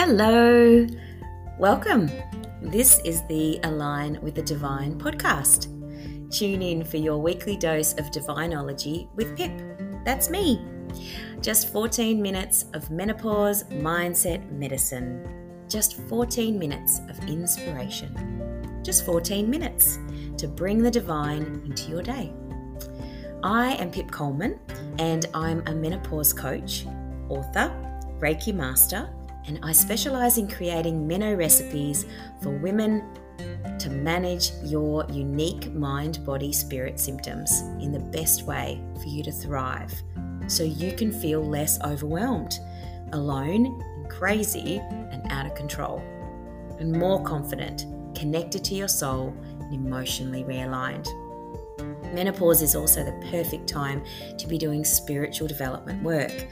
Hello, welcome. This is the Align with the Divine podcast. Tune in for your weekly dose of divinology with Pip. That's me. Just 14 minutes of menopause mindset medicine. Just 14 minutes of inspiration. Just 14 minutes to bring the divine into your day. I am Pip Coleman and I'm a menopause coach, author, Reiki master, and I specialize in creating MenoRecipes for women to manage your unique mind, body, spirit symptoms in the best way for you to thrive so you can feel less overwhelmed, alone, crazy, and out of control, and more confident, connected to your soul, and emotionally realigned. Menopause is also the perfect time to be doing spiritual development work.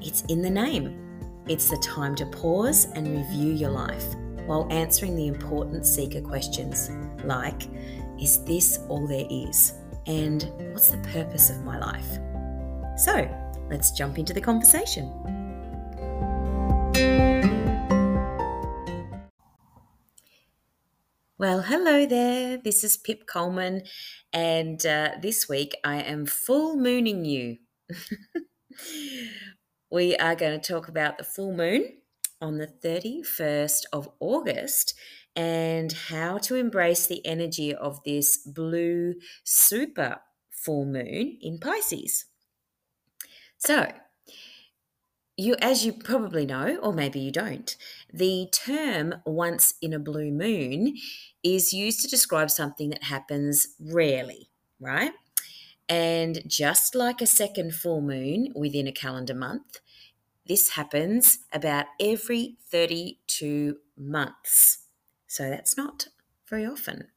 It's in the name. It's the time to pause and review your life while answering the important seeker questions like Is this all there is? And what's the purpose of my life? So, let's jump into the conversation. Well, hello there. This is Pip Coleman, and uh, this week I am full mooning you. we are going to talk about the full moon on the 31st of August and how to embrace the energy of this blue super full moon in Pisces. So, you as you probably know or maybe you don't the term once in a blue moon is used to describe something that happens rarely right and just like a second full moon within a calendar month this happens about every 32 months. So that's not very often.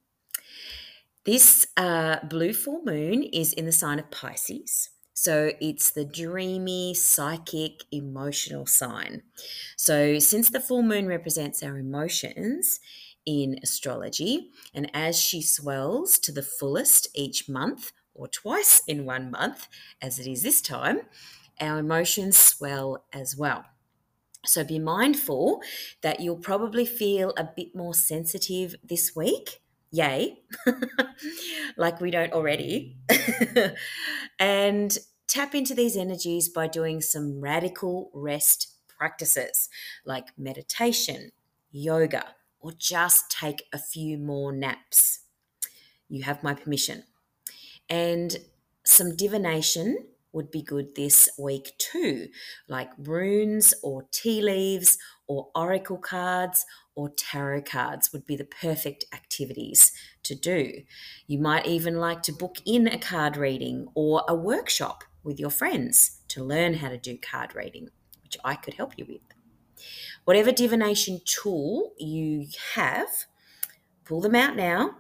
This uh, blue full moon is in the sign of pisces. So it's the dreamy, psychic, emotional sign. So since the full moon represents our emotions in astrology, and as she swells to the fullest each month, or twice in one month, as it is this time, our emotions swell as well. So be mindful that you'll probably feel a bit more sensitive this week. Yay, like we don't already. and tap into these energies by doing some radical rest practices like meditation, yoga, or just take a few more naps. You have my permission. And some divination would be good this week too, like runes or tea leaves or oracle cards or tarot cards would be the perfect activities to do. You might even like to book in a card reading or a workshop with your friends to learn how to do card reading, which I could help you with. Whatever divination tool you have, pull them out now,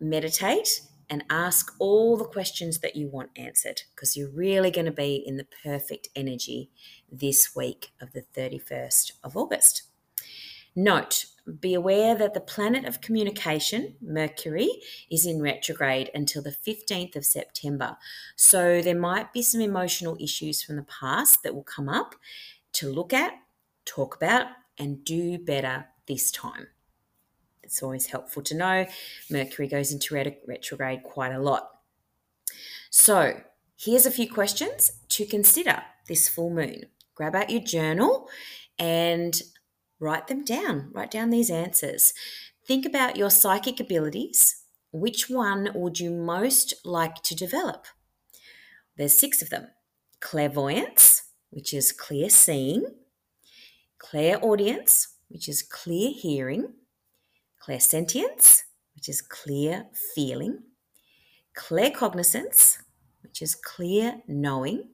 meditate, and ask all the questions that you want answered because you're really going to be in the perfect energy this week of the 31st of August. Note be aware that the planet of communication, Mercury, is in retrograde until the 15th of September. So there might be some emotional issues from the past that will come up to look at, talk about, and do better this time. It's always helpful to know. Mercury goes into retrograde quite a lot. So, here's a few questions to consider this full moon. Grab out your journal and write them down. Write down these answers. Think about your psychic abilities. Which one would you most like to develop? There's six of them clairvoyance, which is clear seeing, clairaudience, which is clear hearing, clairsentience, which is clear feeling, claircognizance, which is clear knowing,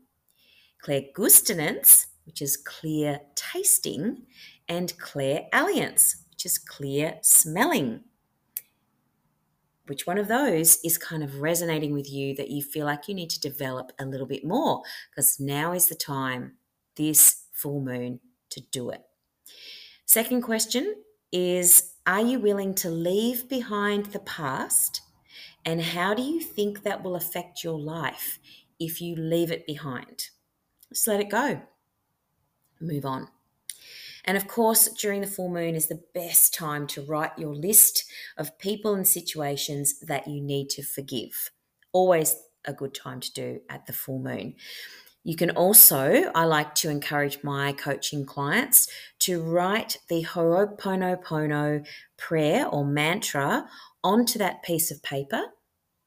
clairgustance, which is clear tasting, and clairalience, which is clear smelling. Which one of those is kind of resonating with you that you feel like you need to develop a little bit more? Because now is the time, this full moon, to do it. Second question is Are you willing to leave behind the past? And how do you think that will affect your life if you leave it behind? Just let it go. Move on. And of course, during the full moon is the best time to write your list of people and situations that you need to forgive. Always a good time to do at the full moon. You can also, I like to encourage my coaching clients to write the Ho'oponopono prayer or mantra onto that piece of paper,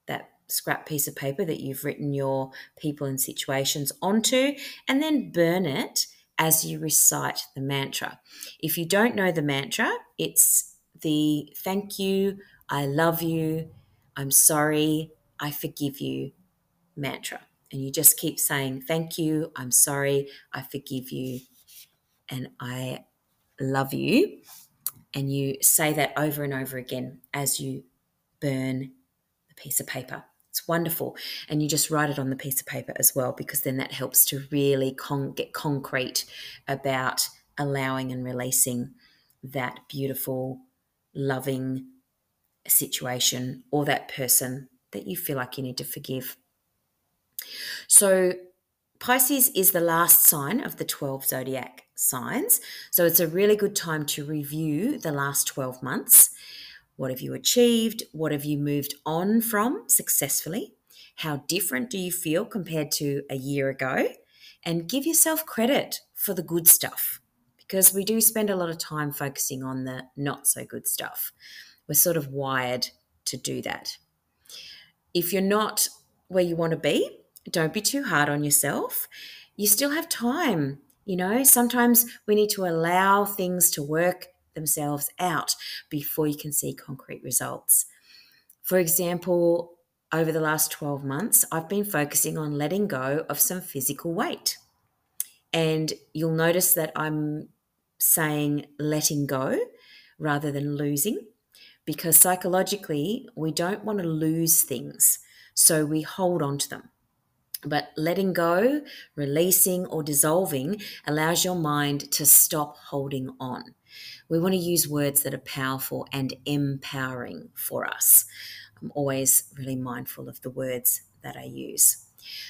that scrap piece of paper that you've written your people and situations onto, and then burn it as you recite the mantra. If you don't know the mantra, it's the thank you, I love you, I'm sorry, I forgive you mantra. And you just keep saying, thank you, I'm sorry, I forgive you, and I love you. And you say that over and over again as you burn the piece of paper. It's wonderful. And you just write it on the piece of paper as well, because then that helps to really con- get concrete about allowing and releasing that beautiful, loving situation or that person that you feel like you need to forgive. So, Pisces is the last sign of the 12 zodiac signs. So, it's a really good time to review the last 12 months what have you achieved? What have you moved on from successfully? How different do you feel compared to a year ago? And give yourself credit for the good stuff because we do spend a lot of time focusing on the not so good stuff. We're sort of wired to do that. If you're not where you want to be, don't be too hard on yourself. You still have time. You know, sometimes we need to allow things to work themselves out before you can see concrete results. For example, over the last 12 months, I've been focusing on letting go of some physical weight. And you'll notice that I'm saying letting go rather than losing because psychologically, we don't want to lose things. So we hold on to them. But letting go, releasing, or dissolving allows your mind to stop holding on. We want to use words that are powerful and empowering for us. I'm always really mindful of the words that I use.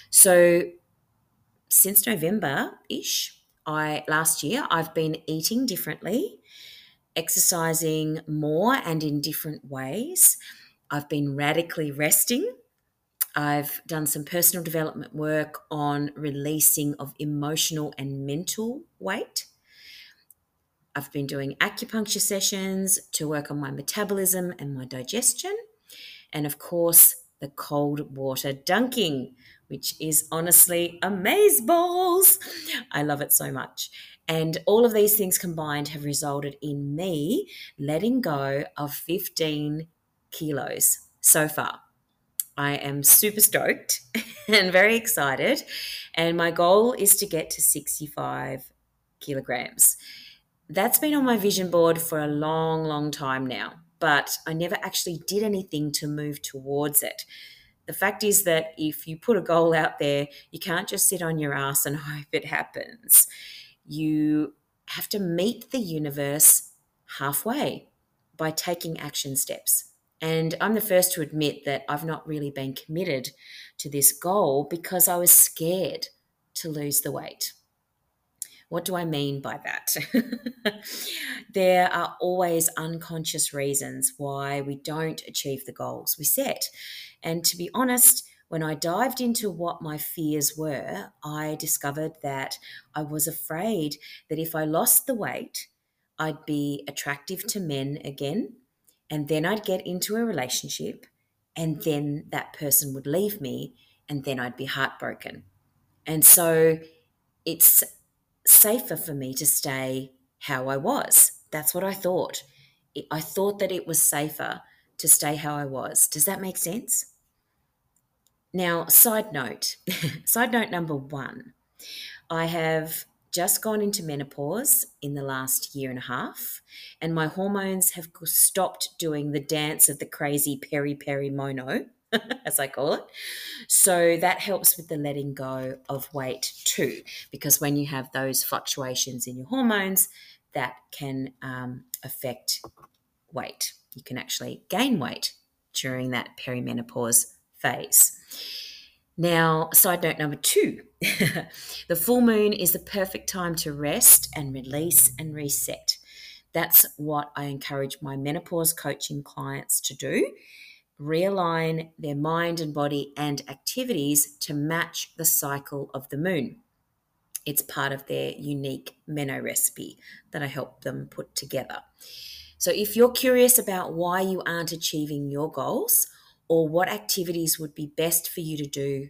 So, since November ish, I last year I've been eating differently, exercising more and in different ways. I've been radically resting. I've done some personal development work on releasing of emotional and mental weight. I've been doing acupuncture sessions to work on my metabolism and my digestion. And of course, the cold water dunking, which is honestly amaze balls. I love it so much. And all of these things combined have resulted in me letting go of 15 kilos so far. I am super stoked and very excited. And my goal is to get to 65 kilograms that's been on my vision board for a long, long time now, but I never actually did anything to move towards it. The fact is that if you put a goal out there, you can't just sit on your ass and hope it happens. You have to meet the universe halfway by taking action steps. And I'm the first to admit that I've not really been committed to this goal because I was scared to lose the weight. What do I mean by that? there are always unconscious reasons why we don't achieve the goals we set. And to be honest, when I dived into what my fears were, I discovered that I was afraid that if I lost the weight, I'd be attractive to men again, and then I'd get into a relationship, and then that person would leave me, and then I'd be heartbroken. And so it's safer for me to stay how I was. That's what I thought. I thought that it was safer to stay how I was. Does that make sense? Now, side note, side note number one, I have just gone into menopause in the last year and a half, and my hormones have stopped doing the dance of the crazy peri peri mono. as I call it. So that helps with the letting go of weight too, because when you have those fluctuations in your hormones, that can um, affect weight. You can actually gain weight during that perimenopause phase. Now, side note number two the full moon is the perfect time to rest and release and reset. That's what I encourage my menopause coaching clients to do realign their mind and body and activities to match the cycle of the moon. It's part of their unique MenoRecipe that I help them put together. So, if you're curious about why you aren't achieving your goals or what activities would be best for you to do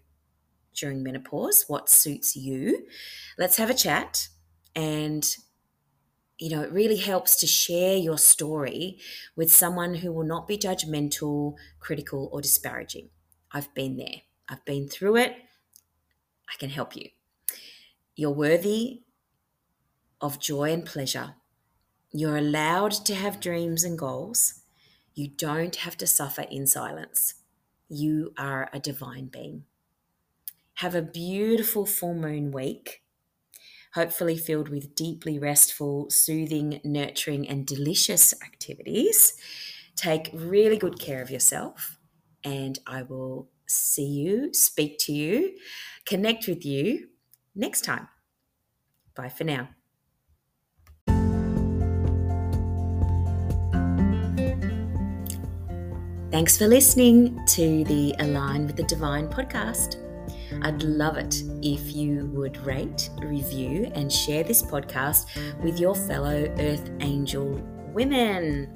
during menopause, what suits you, let's have a chat. And, you know, it really helps to share your story with someone who will not be judgmental, critical, or disparaging. I've been there, I've been through it. I can help you. You're worthy of joy and pleasure. You're allowed to have dreams and goals. You don't have to suffer in silence. You are a divine being. Have a beautiful full moon week, hopefully filled with deeply restful, soothing, nurturing, and delicious activities. Take really good care of yourself, and I will see you, speak to you, connect with you next time. Bye for now. Thanks for listening to the Align with the Divine podcast. I'd love it if you would rate, review, and share this podcast with your fellow Earth Angel women.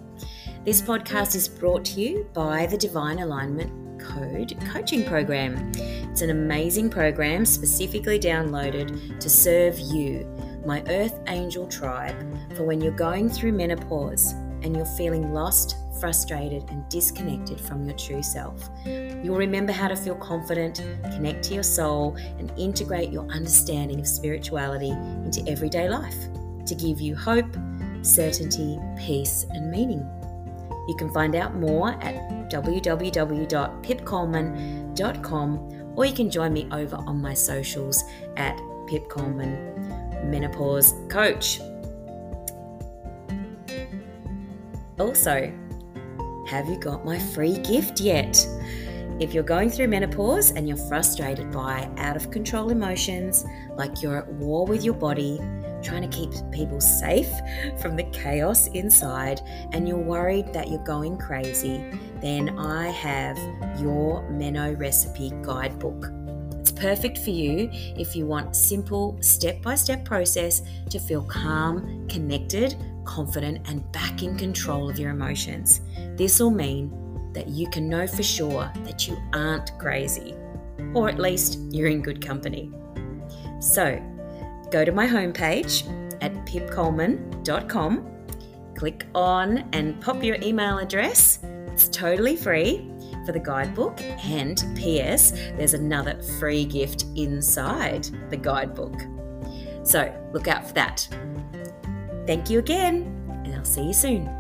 This podcast is brought to you by the Divine Alignment Code Coaching Program. It's an amazing program specifically downloaded to serve you, my Earth Angel tribe, for when you're going through menopause and you're feeling lost, frustrated, and disconnected from your true self. You'll remember how to feel confident, connect to your soul, and integrate your understanding of spirituality into everyday life to give you hope, certainty, peace, and meaning. You can find out more at www.pipcoleman.com or you can join me over on my socials at Pip Coleman Menopause Coach. Also, have you got my free gift yet? If you're going through menopause and you're frustrated by out of control emotions, like you're at war with your body, trying to keep people safe from the chaos inside, and you're worried that you're going crazy, then I have your MenoRecipe guidebook. It's perfect for you if you want simple step-by-step process to feel calm, connected, confident and back in control of your emotions. This will mean that you can know for sure that you aren't crazy, or at least you're in good company. So, go to my homepage at pipcoleman.com, click on and pop your email address. It's totally free for the guidebook. And P.S., there's another free gift inside the guidebook. So look out for that. Thank you again, and I'll see you soon.